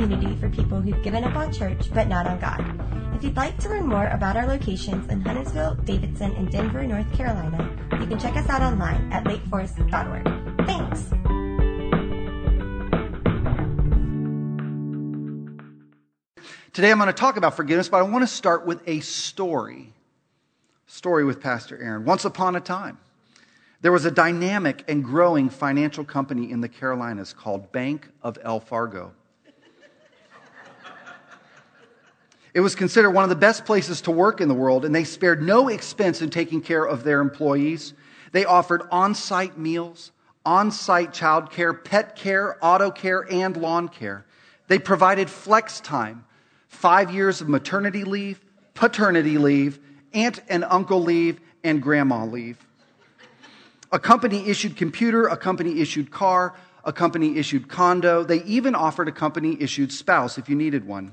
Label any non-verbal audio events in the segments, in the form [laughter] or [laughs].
community for people who've given up on church but not on God. If you'd like to learn more about our locations in Huntersville, Davidson, and Denver, North Carolina, you can check us out online at lakeforest.org. Thanks! Today I'm going to talk about forgiveness, but I want to start with a story. Story with Pastor Aron. Once upon a time, there was a dynamic and growing financial company in the Carolinas called Bank of El Fargo. It was considered one of the best places to work in the world, and they spared no expense in taking care of their employees. They offered on site meals, on site child care, pet care, auto care, and lawn care. They provided flex time, five years of maternity leave, paternity leave, aunt and uncle leave, and grandma leave. A company issued computer, a company issued car, a company issued condo. They even offered a company issued spouse if you needed one.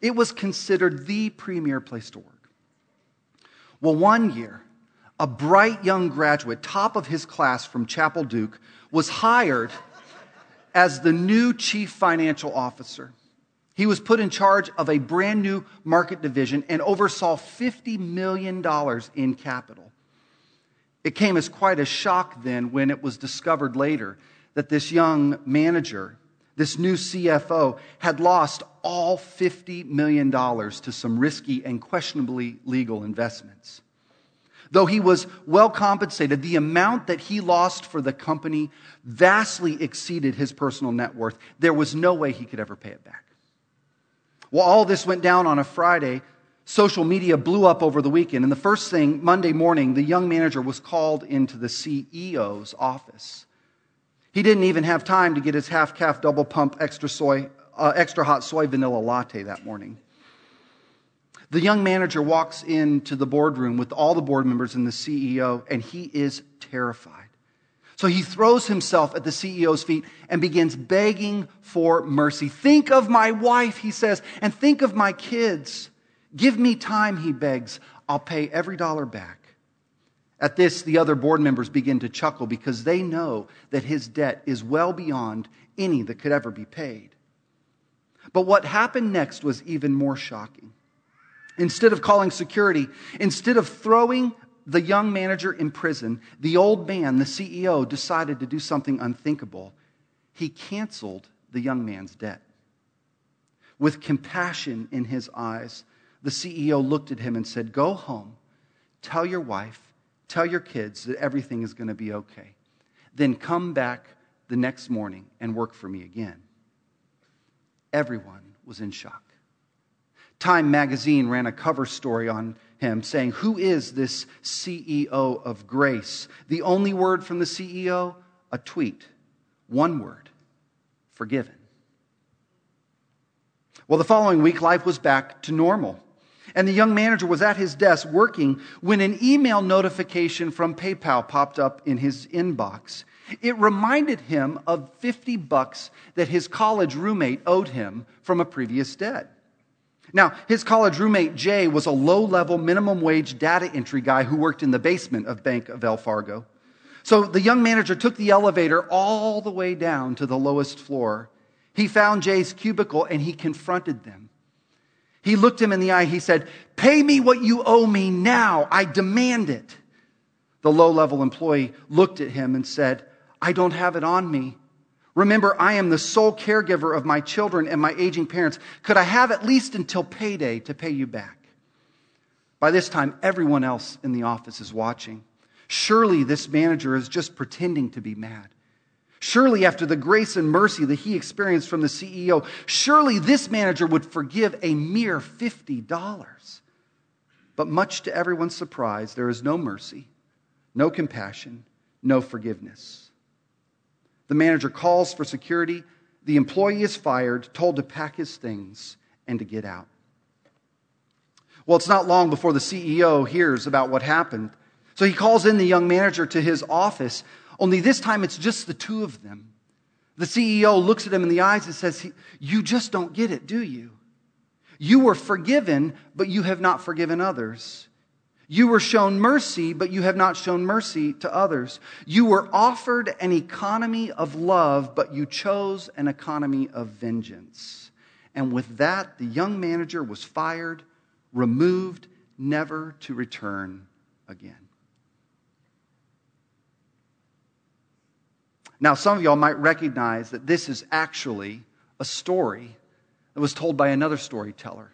It was considered the premier place to work. Well, one year, a bright young graduate, top of his class from Chapel Duke, was hired as the new chief financial officer. He was put in charge of a brand new market division and oversaw $50 million in capital. It came as quite a shock then when it was discovered later that this young manager, this new CFO, had lost all $50 million to some risky and questionably legal investments. Though he was well compensated, the amount that he lost for the company vastly exceeded his personal net worth. There was no way he could ever pay it back. Well, all this went down on a Friday. Social media blew up over the weekend. And the first thing, Monday morning, the young manager was called into the CEO's office. He didn't even have time to get his half caf double pump extra soy, uh, extra hot soy vanilla latte that morning. The young manager walks into the boardroom with all the board members and the CEO, and he is terrified. So he throws himself at the CEO's feet and begins begging for mercy. Think of my wife, he says, and think of my kids. Give me time, he begs. I'll pay every dollar back. At this, the other board members begin to chuckle because they know that his debt is well beyond any that could ever be paid. But what happened next was even more shocking. Instead of calling security, instead of throwing the young manager in prison, the old man, the CEO, decided to do something unthinkable. He canceled the young man's debt. With compassion in his eyes, the CEO looked at him and said, Go home, tell your wife, tell your kids that everything is going to be okay. Then come back the next morning and work for me again. Everyone was in shock. Time magazine ran a cover story on him saying, Who is this CEO of grace? The only word from the CEO? A tweet. One word forgiven. Well, the following week, life was back to normal. And the young manager was at his desk working when an email notification from PayPal popped up in his inbox. It reminded him of 50 bucks that his college roommate owed him from a previous debt. Now, his college roommate, Jay, was a low level minimum wage data entry guy who worked in the basement of Bank of El Fargo. So the young manager took the elevator all the way down to the lowest floor. He found Jay's cubicle and he confronted them. He looked him in the eye. He said, Pay me what you owe me now. I demand it. The low level employee looked at him and said, I don't have it on me. Remember, I am the sole caregiver of my children and my aging parents. Could I have at least until payday to pay you back? By this time, everyone else in the office is watching. Surely this manager is just pretending to be mad. Surely, after the grace and mercy that he experienced from the CEO, surely this manager would forgive a mere $50. But much to everyone's surprise, there is no mercy, no compassion, no forgiveness. The manager calls for security. The employee is fired, told to pack his things and to get out. Well, it's not long before the CEO hears about what happened. So he calls in the young manager to his office, only this time it's just the two of them. The CEO looks at him in the eyes and says, You just don't get it, do you? You were forgiven, but you have not forgiven others. You were shown mercy, but you have not shown mercy to others. You were offered an economy of love, but you chose an economy of vengeance. And with that, the young manager was fired, removed, never to return again. Now, some of y'all might recognize that this is actually a story that was told by another storyteller.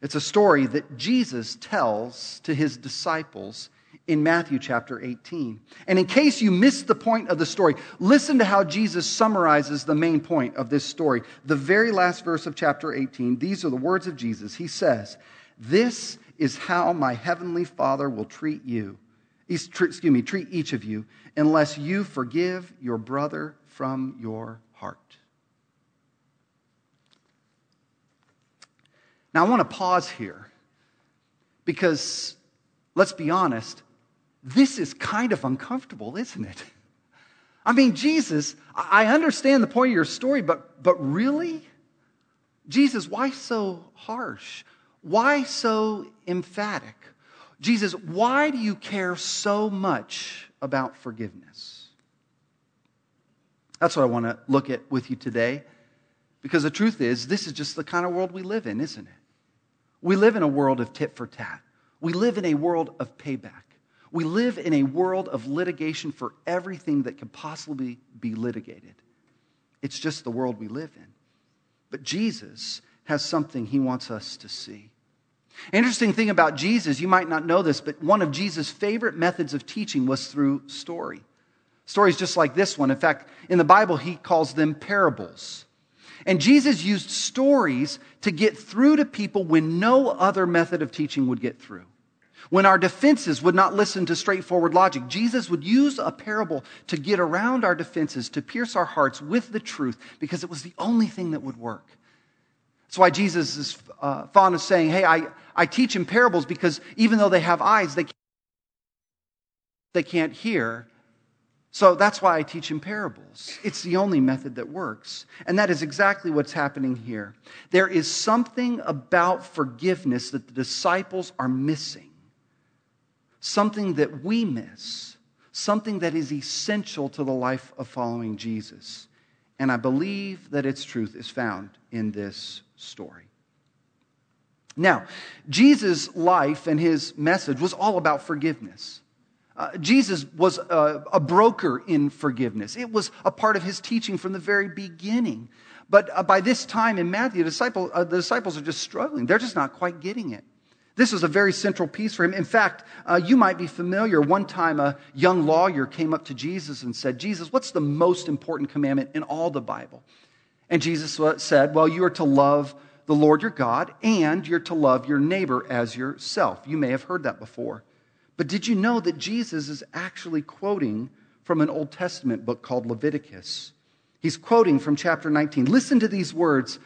It's a story that Jesus tells to his disciples in Matthew chapter 18. And in case you missed the point of the story, listen to how Jesus summarizes the main point of this story. The very last verse of chapter 18, these are the words of Jesus. He says, This is how my heavenly Father will treat you. Excuse me, treat each of you unless you forgive your brother from your heart. Now, I want to pause here because, let's be honest, this is kind of uncomfortable, isn't it? I mean, Jesus, I understand the point of your story, but, but really? Jesus, why so harsh? Why so emphatic? Jesus, why do you care so much about forgiveness? That's what I want to look at with you today. Because the truth is, this is just the kind of world we live in, isn't it? We live in a world of tit for tat. We live in a world of payback. We live in a world of litigation for everything that could possibly be litigated. It's just the world we live in. But Jesus has something he wants us to see. Interesting thing about Jesus, you might not know this, but one of Jesus' favorite methods of teaching was through story. Stories just like this one. In fact, in the Bible, he calls them parables. And Jesus used stories to get through to people when no other method of teaching would get through. When our defenses would not listen to straightforward logic, Jesus would use a parable to get around our defenses, to pierce our hearts with the truth, because it was the only thing that would work. That's why Jesus is uh, fond of saying, Hey, I, I teach in parables because even though they have eyes, they can't, they can't hear. So that's why I teach in parables. It's the only method that works. And that is exactly what's happening here. There is something about forgiveness that the disciples are missing, something that we miss, something that is essential to the life of following Jesus. And I believe that its truth is found in this story. Now, Jesus' life and his message was all about forgiveness. Uh, Jesus was a, a, broker in forgiveness. It was a part of his teaching from the very beginning. But uh, by this time in Matthew, the, disciple, uh, the, disciples are just struggling. They're just not quite getting it. This was a very central piece for him. In fact, uh, you might be familiar. One time, a young lawyer came up to Jesus and said, Jesus, what's the most important commandment in all the Bible? And Jesus said, Well, you are to love the Lord your God and you're to love your neighbor as yourself. You may have heard that before. But did you know that Jesus is actually quoting from an Old Testament book called Leviticus? He's quoting from chapter 19. Listen to these words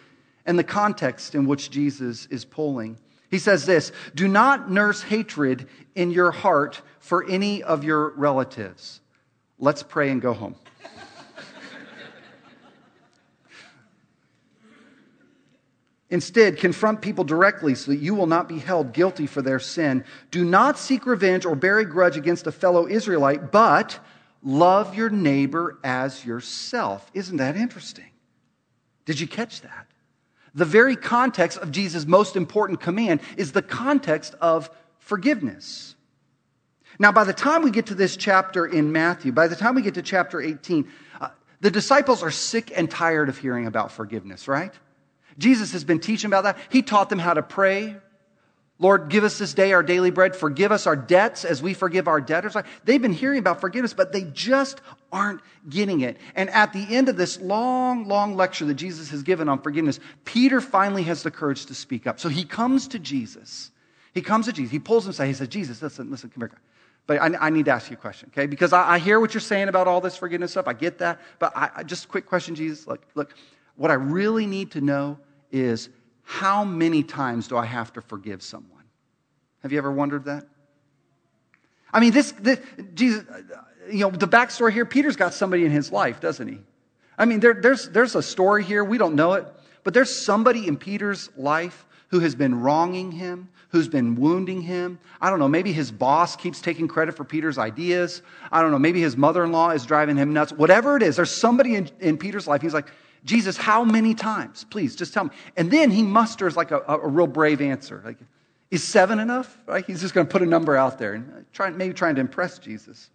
and the context in which Jesus is pulling. He says this Do not nurse hatred in your heart for any of your relatives. Let's pray and go home. Instead, confront people directly so that you will not be held guilty for their sin. Do not seek revenge or bear a grudge against a fellow Israelite, but love your neighbor as yourself. Isn't that interesting? Did you catch that? The very context of Jesus' most important command is the context of forgiveness. Now, by the time we get to this chapter in Matthew, by the time we get to chapter 18, uh, the disciples are sick and tired of hearing about forgiveness, right? Jesus has been teaching about that. He taught them how to pray. Lord, give us this day our daily bread. Forgive us our debts as we forgive our debtors. They've been hearing about forgiveness, but they just aren't getting it. And at the end of this long, long lecture that Jesus has given on forgiveness, Peter finally has the courage to speak up. So he comes to Jesus. He comes to Jesus. He pulls him aside. He says, Jesus, listen, listen, come here. But I, I need to ask you a question, okay? Because I, I, hear what you're saying about all this forgiveness stuff. I get that. But I, just a quick question, Jesus. Look, look, what I really need to know is how many times do I have to forgive someone? Have you ever wondered that? I mean, this, this Jesus, you know, the backstory here, Peter's got somebody in his life, doesn't he? I mean, there, there's, there's a story here, we don't know it, but there's somebody in Peter's life who has been wronging him, who's been wounding him. I don't know, maybe his boss keeps taking credit for Peter's ideas. I don't know, maybe his mother in law is driving him nuts. Whatever it is, there's somebody in, in Peter's life. He's like, Jesus, how many times? Please, just tell me. And then he musters like a, a, a real brave answer. Like, is seven enough? Right? He's just going to put a number out there and try, maybe trying to impress Jesus.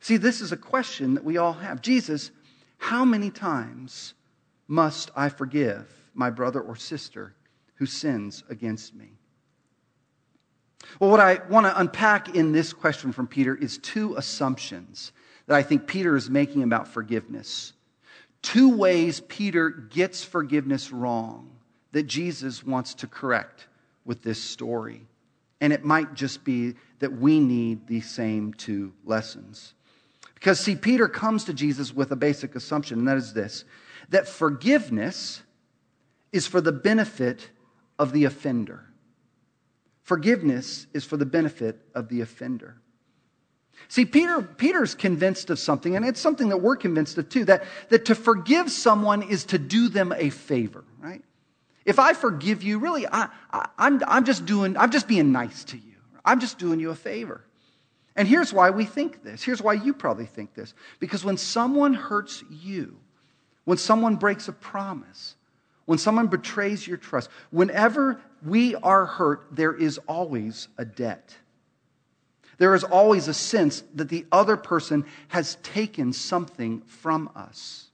See, this is a question that we all have. Jesus, how many times must I forgive my brother or sister who sins against me? Well, what I want to unpack in this question from Peter is two assumptions that I think Peter is making about forgiveness. Two ways Peter gets forgiveness wrong that Jesus wants to correct with this story. And it might just be that we need these same two lessons. Because, see, Peter comes to Jesus with a basic assumption, and that is this that forgiveness is for the benefit of the offender. Forgiveness is for the benefit of the offender. See, Peter, Peter's convinced of something, and it's something that we're convinced of too, that, that to forgive someone is to do them a favor, right? If I forgive you, really, I, I, I'm, I'm just doing, I'm just being nice to you. I'm just doing you a favor. And here's why we think this. Here's why you probably think this. Because when someone hurts you, when someone breaks a promise, when someone betrays your trust, whenever we are hurt, there is always a debt. There is always a sense that the other person has taken something from us.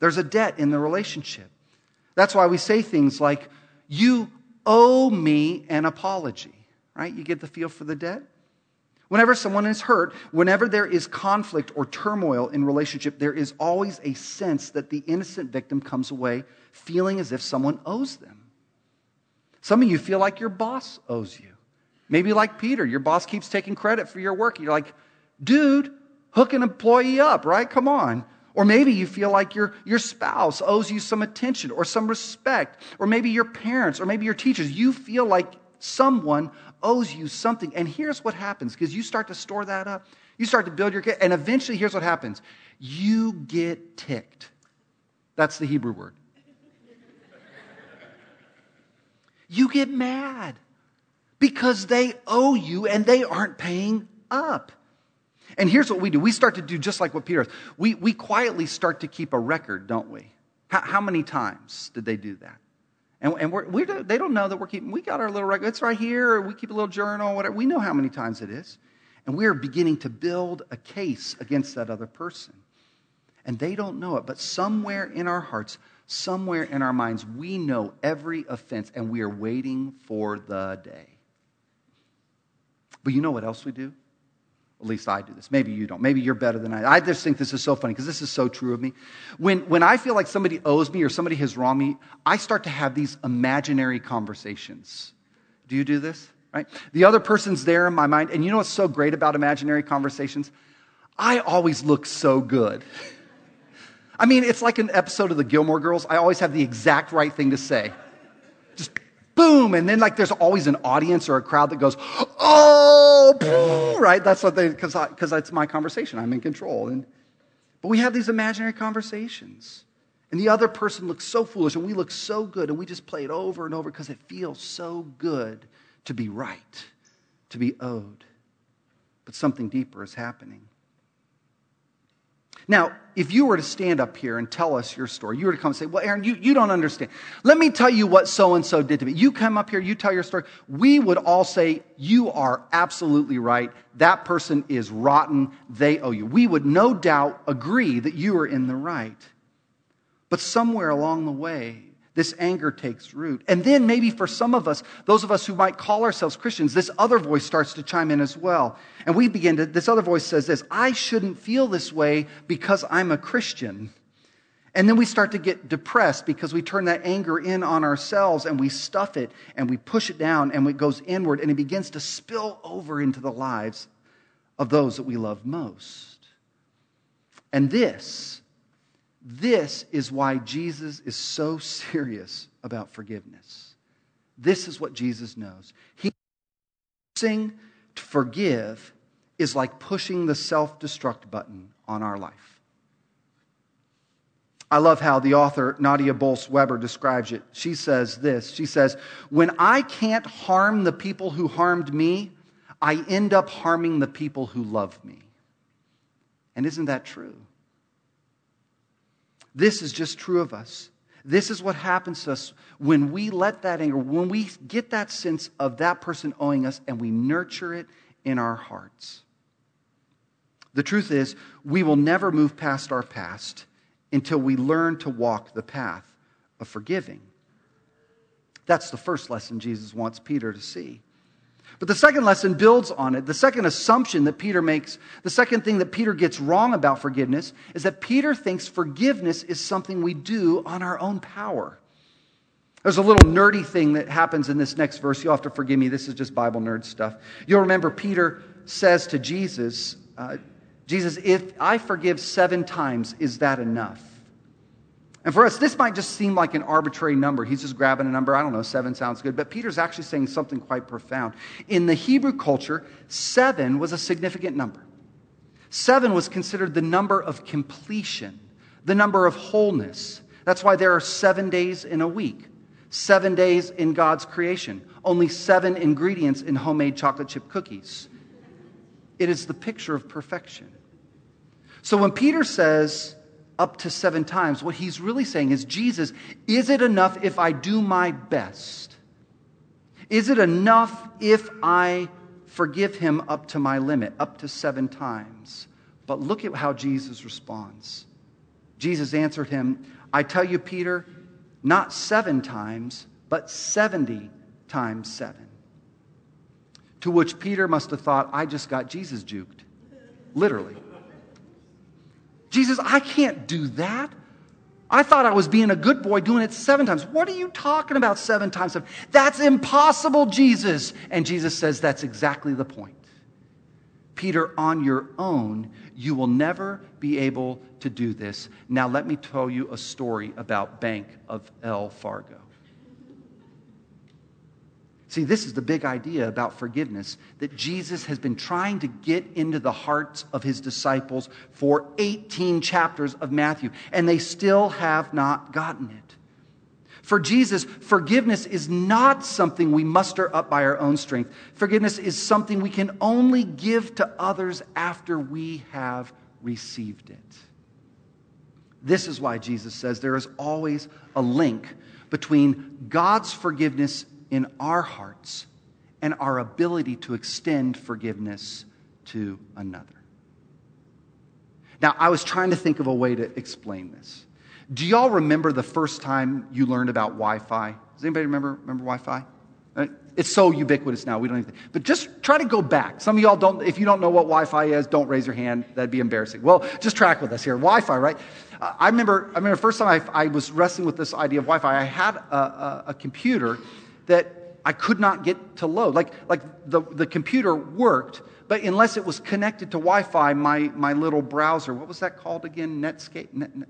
There's a debt in the relationship. That's why we say things like, You owe me an apology, right? You get the feel for the debt? Whenever someone is hurt, whenever there is conflict or turmoil in relationship, there is always a sense that the innocent victim comes away feeling as if someone owes them. Some of you feel like your boss owes you. Maybe like Peter, your boss keeps taking credit for your work. You're like, dude, hook an employee up, right? Come on. Or maybe you feel like your, your spouse owes you some attention or some respect. Or maybe your parents or maybe your teachers. You feel like someone owes you something. And here's what happens because you start to store that up. You start to build your, and eventually here's what happens you get ticked. That's the Hebrew word. You get mad because they owe you and they aren't paying up. And here's what we do we start to do just like what Peter does. We, we quietly start to keep a record, don't we? How, how many times did they do that? And, and we're, we they don't know that we're keeping, we got our little record. It's right here. we keep a little journal, whatever. We know how many times it is. And we're beginning to build a case against that other person. And they don't know it, but somewhere in our hearts, somewhere in our minds, we know every offense and we are waiting for the day. But you know what else we do? At least I do this. Maybe you don't. Maybe you're better than I. I just think this is so funny because this is so true of me. When, when I feel like somebody owes me or somebody has wronged me, I start to have these imaginary conversations. Do you do this? Right? The other person's there in my mind. And you know what's so great about imaginary conversations? I always look so good. [laughs] I mean, it's like an episode of the Gilmore Girls. I always have the exact right thing to say. Just boom. And then, like, there's always an audience or a crowd that goes, oh, right? That's what they, because that's my conversation. I'm in control. And, but we have these imaginary conversations. And the other person looks so foolish, and we look so good, and we just play it over and over because it feels so good to be right, to be owed. But something deeper is happening. Now, if you were to stand up here and tell us your story, you were to come and say, Well, Aron, you, you don't understand. Let me tell you what so and so did to me. You come up here, you tell your story. We would all say, You are absolutely right. That person is rotten. They owe you. We would no doubt agree that you are in the right. But somewhere along the way, this anger takes root. And then maybe for some of us, those of us who might call ourselves Christians, this other voice starts to chime in as well. And we begin to, this other voice says this I shouldn't feel this way because I'm a Christian. And then we start to get depressed because we turn that anger in on ourselves and we stuff it and we push it down and it goes inward and it begins to spill over into the lives of those that we love most. And this this is why Jesus is so serious about forgiveness. This is what Jesus knows. He choosing to forgive is like pushing the self destruct button on our life. I love how the author Nadia Bolz Weber describes it. She says this She says, When I can't harm the people who harmed me, I end up harming the people who love me. And isn't that true? This is just true of us. This is what happens to us when we let that anger, when we get that sense of that person owing us and we nurture it in our hearts. The truth is, we will never move past our past until we learn to walk the path of forgiving. That's the first lesson Jesus wants Peter to see. But the second lesson builds on it. The second assumption that Peter makes, the second thing that Peter gets wrong about forgiveness is that Peter thinks forgiveness is something we do on our own power. There's a little nerdy thing that happens in this next verse. You'll have to forgive me. This is just Bible nerd stuff. You'll remember Peter says to Jesus, uh, Jesus, if I forgive seven times, is that enough? And for us, this might just seem like an arbitrary number. He's just grabbing a number. I don't know, seven sounds good. But Peter's actually saying something quite profound. In the Hebrew culture, seven was a significant number. Seven was considered the number of completion, the number of wholeness. That's why there are seven days in a week, seven days in God's creation, only seven ingredients in homemade chocolate chip cookies. It is the picture of perfection. So when Peter says up to seven times, what he's really saying is, Jesus, is it enough if I do my best? Is it enough if I forgive him up to my limit, up to seven times? But look at how Jesus responds. Jesus answered him, I tell you, Peter, not seven times, but 70 times seven. To which Peter must have thought, I just got Jesus juked. Literally. Jesus, I can't do that. I thought I was being a good boy doing it seven times. What are you talking about seven times? Seven? That's impossible, Jesus. And Jesus says that's exactly the point. Peter, on your own, you will never be able to do this. Now, let me tell you a story about Bank of El Fargo. See, this is the big idea about forgiveness that Jesus has been trying to get into the hearts of his disciples for 18 chapters of Matthew, and they still have not gotten it. For Jesus, forgiveness is not something we muster up by our own strength. Forgiveness is something we can only give to others after we have received it. This is why Jesus says there is always a link between God's forgiveness in our hearts and our ability to extend forgiveness to another. Now, I was trying to think of a way to explain this. Do y'all remember the first time you learned about Wi Fi? Does anybody remember, remember Wi Fi? Uh, it's so ubiquitous now, we don't even. But just try to go back. Some of y'all don't, if you don't know what Wi Fi is, don't raise your hand. That'd be embarrassing. Well, just track with us here. Wi Fi, right? Uh, I remember, I remember the first time I, I was wrestling with this idea of Wi Fi, I had a, a, a computer that I could not get to load. Like, like the, the computer worked, but unless it was connected to Wi Fi, my, my little browser, what was that called again? Netscape? Net, net,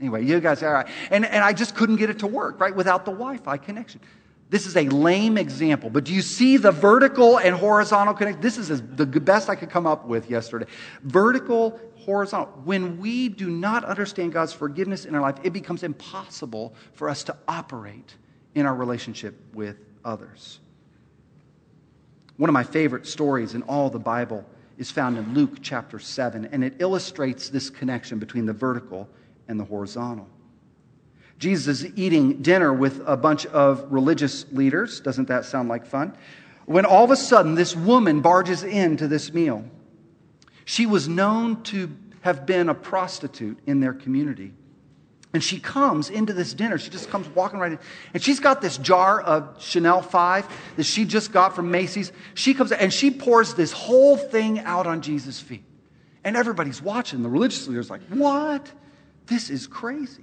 anyway, you guys, all right. And, and I just couldn't get it to work, right, without the Wi Fi connection. This is a lame example, but do you see the vertical and horizontal connection? This is the best I could come up with yesterday. Vertical, horizontal. When we do not understand God's forgiveness in our life, it becomes impossible for us to operate in our relationship with others. One of my favorite stories in all the Bible is found in Luke chapter 7, and it illustrates this connection between the vertical and the horizontal. Jesus is eating dinner with a bunch of religious leaders. Doesn't that sound like fun? When all of a sudden this woman barges into this meal. She was known to have been a prostitute in their community. And she comes into this dinner. She just comes walking right in. And she's got this jar of Chanel 5 that she just got from Macy's. She comes and she pours this whole thing out on Jesus' feet. And everybody's watching. The religious leaders like, what? This is crazy.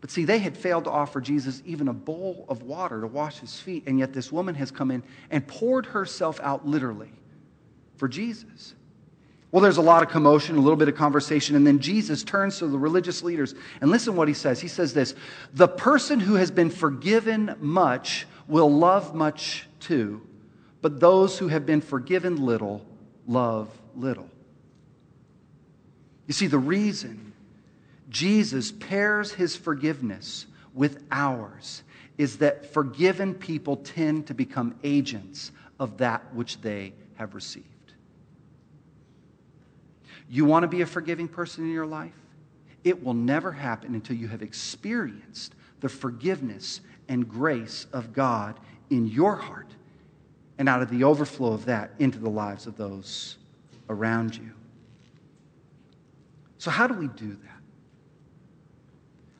But see, they had failed to offer Jesus even a bowl of water to wash his feet. And yet this woman has come in and poured herself out literally for Jesus. Well, there's a lot of commotion, a little bit of conversation, and then Jesus turns to the religious leaders and listen what he says. He says this The person who has been forgiven much will love much too, but those who have been forgiven little love little. You see, the reason Jesus pairs his forgiveness with ours is that forgiven people tend to become agents of that which they have received. You want to be a forgiving person in your life? It will never happen until you have experienced the forgiveness and grace of God in your heart and out of the overflow of that into the lives of those around you. So, how do we do that?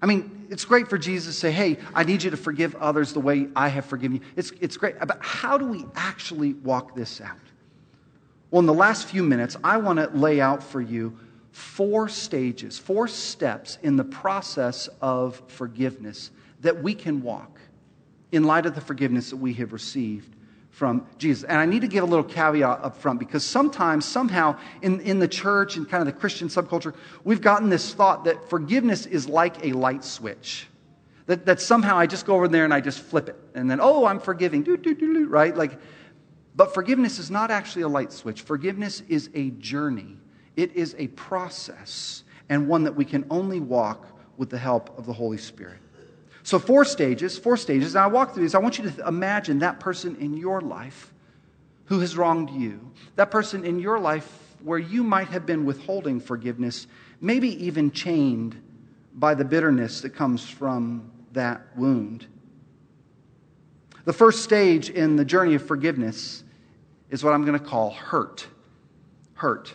I mean, it's great for Jesus to say, hey, I need you to forgive others the way I have forgiven you. It's, it's great. But how do we actually walk this out? Well, in the last few minutes, I want to lay out for you four stages, four steps in the process of forgiveness that we can walk in light of the forgiveness that we have received from Jesus. And I need to give a little caveat up front because sometimes, somehow, in, in the church and kind of the Christian subculture, we've gotten this thought that forgiveness is like a light switch. That, that somehow I just go over there and I just flip it. And then, oh, I'm forgiving, do, do, do, do, right? Like, but forgiveness is not actually a light switch. Forgiveness is a journey, it is a process, and one that we can only walk with the help of the Holy Spirit. So, four stages, four stages. And I walk through these. I want you to imagine that person in your life who has wronged you, that person in your life where you might have been withholding forgiveness, maybe even chained by the bitterness that comes from that wound. The first stage in the journey of forgiveness is what I'm going to call hurt. Hurt.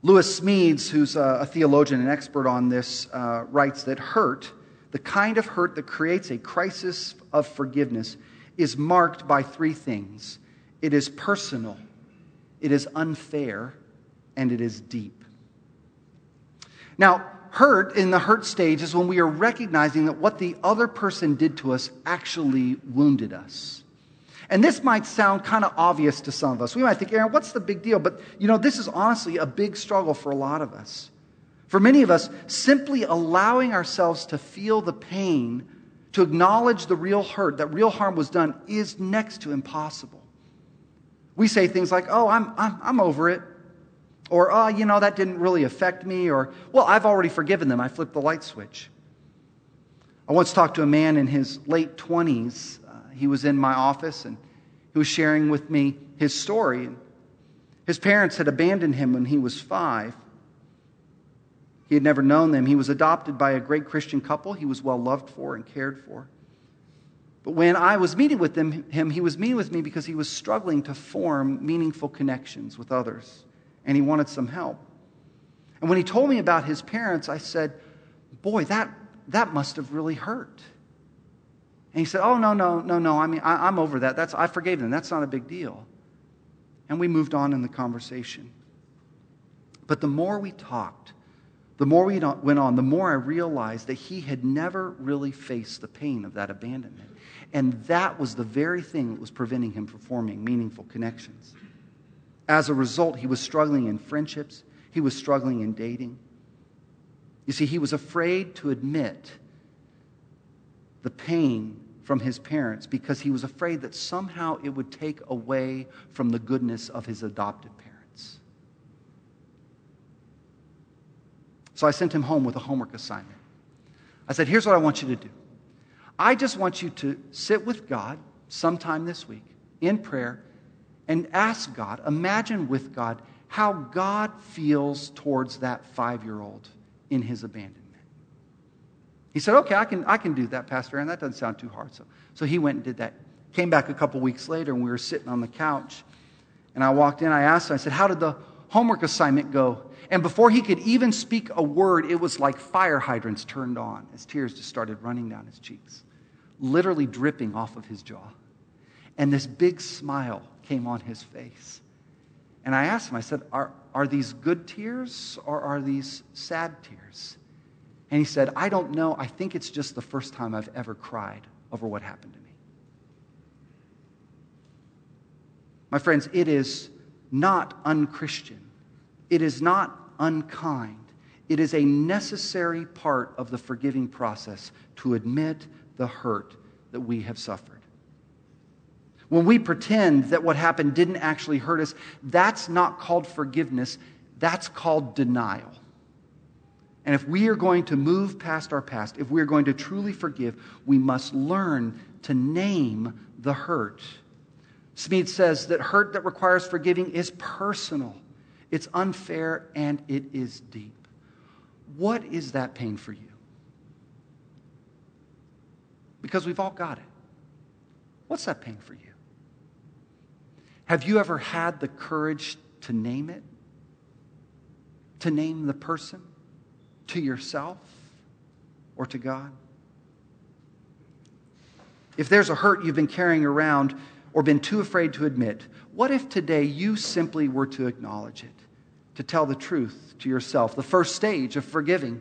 Lewis Smedes, who's a, theologian and expert on this, uh, writes that hurt the kind of hurt that creates a crisis of forgiveness is marked by three things it is personal, it is unfair, and it is deep. Now, hurt in the hurt stage is when we are recognizing that what the other person did to us actually wounded us. And this might sound kind of obvious to some of us. We might think, Aron, what's the big deal? But, you know, this is honestly a big struggle for a lot of us. For many of us, simply allowing ourselves to feel the pain, to acknowledge the real hurt, that real harm was done, is next to impossible. We say things like, oh, I'm, I'm, I'm over it. Or, oh, you know, that didn't really affect me. Or, well, I've already forgiven them. I flipped the light switch. I once talked to a man in his late 20s. Uh, he was in my office and he was sharing with me his story. His parents had abandoned him when he was five. He had never known them. He was adopted by a great Christian couple he was well loved for and cared for. But when I was meeting with him, he was meeting with me because he was struggling to form meaningful connections with others, and he wanted some help. And when he told me about his parents, I said, Boy, that, that must have really hurt. And he said, Oh, no, no, no, no. I mean, I, I'm over that. That's, I forgave them. That's not a big deal. And we moved on in the conversation. But the more we talked, the more we went on, the more I realized that he had never really faced the pain of that abandonment. And that was the very thing that was preventing him from forming meaningful connections. As a result, he was struggling in friendships, he was struggling in dating. You see, he was afraid to admit the pain from his parents because he was afraid that somehow it would take away from the goodness of his adopted parents. So I sent him home with a homework assignment. I said, Here's what I want you to do. I just want you to sit with God sometime this week in prayer Aron ask God, imagine with God how God feels towards that five year old in his abandonment. He said, Okay, I can, I can do that, Pastor and That doesn't sound too hard. So, so he went and did that. Came back a couple weeks later, and we were sitting on the couch. And I walked in, I asked him, I said, How did the homework assignment go? And before he could even speak a word, it was like fire hydrants turned on as tears just started running down his cheeks, literally dripping off of his jaw. And this big smile came on his face. And I asked him, I said, Are, are these good tears or are these sad tears? And he said, I don't know. I think it's just the first time I've ever cried over what happened to me. My friends, it is not unchristian. It is not unkind. It is a necessary part of the forgiving process to admit the hurt that we have suffered. When we pretend that what happened didn't actually hurt us, that's not called forgiveness, that's called denial. And if we are going to move past our past, if we are going to truly forgive, we must learn to name the hurt. Smedes says that hurt that requires forgiving is personal, it's unfair, and it is deep. What is that pain for you? Because we've all got it. What's that pain for you? Have you ever had the courage to name it? To name the person? To yourself? Or to God? If there's a hurt you've been carrying around or been too afraid to admit, what if today you simply were to acknowledge it, to tell the truth to yourself? The first stage of forgiving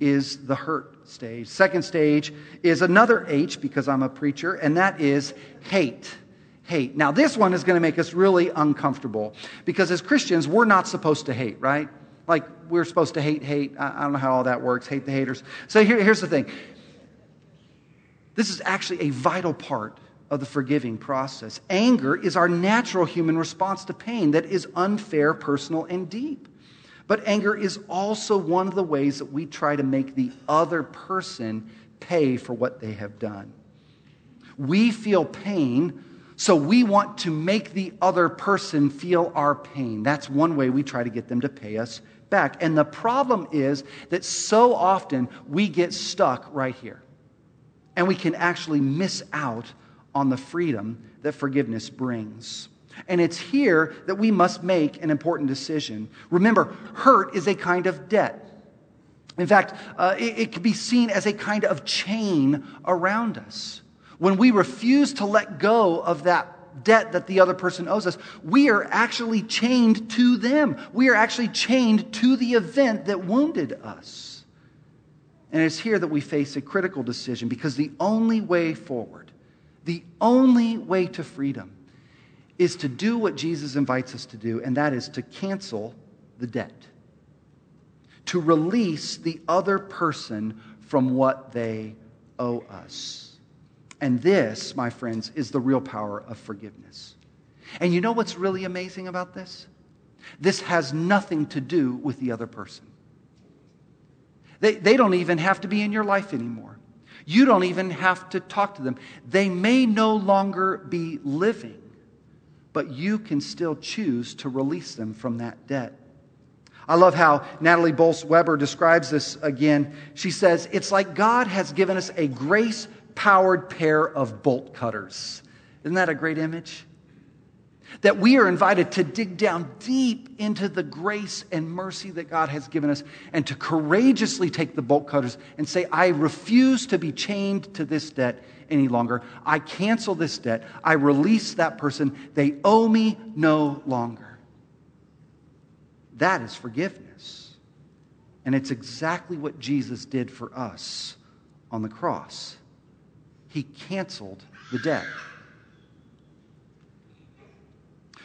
is the hurt stage. Second stage is another H because I'm a preacher, and that is hate. Hate. Now, this one is going to make us really uncomfortable because as Christians, we're not supposed to hate, right? Like, we're supposed to hate, hate. I don't know how all that works, hate the haters. So here, here's the thing this is actually a vital part of the forgiving process. Anger is our natural human response to pain that is unfair, personal, and deep. But anger is also one of the ways that we try to make the other person pay for what they have done. We feel pain, so we want to make the other person feel our pain. That's one way we try to get them to pay us back. And the problem is that so often we get stuck right here and we can actually miss out on the freedom that forgiveness brings. And it's here that we must make an important decision. Remember, hurt is a kind of debt. In fact, uh, it, it can be seen as a kind of chain around us. When we refuse to let go of that debt that the other person owes us, we are actually chained to them. We are actually chained to the event that wounded us. And it's here that we face a critical decision because the only way forward, the only way to freedom, is to do what Jesus invites us to do, and that is to cancel the debt, to release the other person from what they owe us. And this, my friends, is the real power of forgiveness. And you know what's really amazing about this? This has nothing to do with the other person. They, they don't even have to be in your life anymore. You don't even have to talk to them. They may no longer be living, but you can still choose to release them from that debt. I love how Nadia Bolz Weber describes this again. She says, It's like God has given us a grace powered pair of bolt cutters. Isn't that a great image? That we are invited to dig down deep into the grace and mercy that God has given us and to courageously take the bolt cutters and say, I refuse to be chained to this debt any longer. I cancel this debt. I release that person. They owe me no longer. That is forgiveness. And it's exactly what Jesus did for us on the cross. He canceled the debt.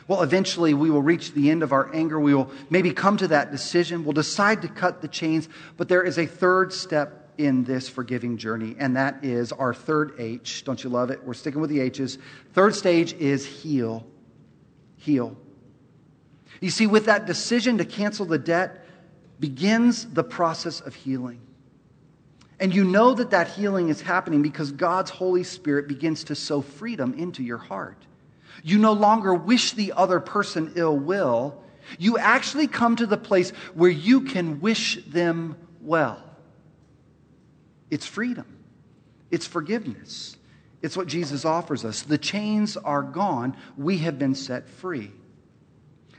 Well, eventually we will reach the end of our anger. We will maybe come to that decision. We'll decide to cut the chains. But there is a third step in this forgiving journey, and that is our third H. Don't you love it? We're sticking with the H's. Third stage is heal. Heal. You see, with that decision to cancel the debt begins the process of healing. And you know that that healing is happening because God's Holy Spirit begins to sow freedom into your heart. You no longer wish the other person ill will. You actually come to the place where you can wish them well. It's freedom, it's forgiveness. It's what Jesus offers us. The chains are gone, we have been set free.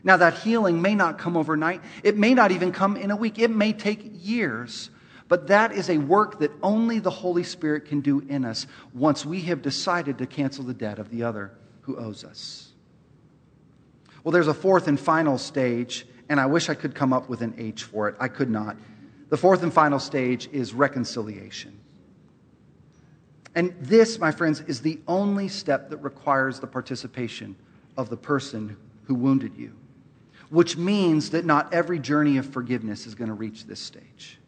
Now, that healing may not come overnight, it may not even come in a week, it may take years. But that is a work that only the Holy Spirit can do in us once we have decided to cancel the debt of the other who owes us. Well, there's a fourth and final stage, and I wish I could come up with an H for it. I could not. The fourth and final stage is reconciliation. And this, my friends, is the only step that requires the participation of the person who wounded you, which means that not every journey of forgiveness is going to reach this stage.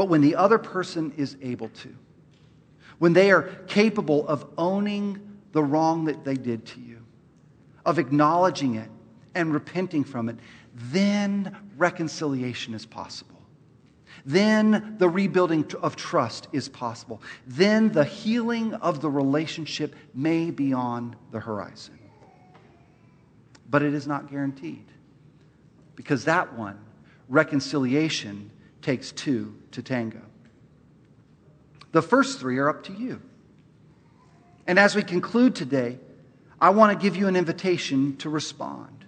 But when the other person is able to, when they are capable of owning the wrong that they did to you, of acknowledging it and repenting from it, then reconciliation is possible. Then the rebuilding of trust is possible. Then the healing of the relationship may be on the horizon. But it is not guaranteed. Because that one, reconciliation, takes two to tango. The first three are up to you. And as we conclude today, I want to give you an invitation to respond.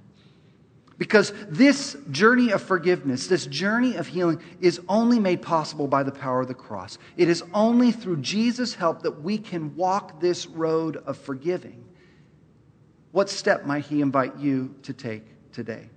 Because this journey of forgiveness, this journey of healing, is only made possible by the power of the cross. It is only through Jesus' help that we can walk this road of forgiving. What step might He invite you to take today?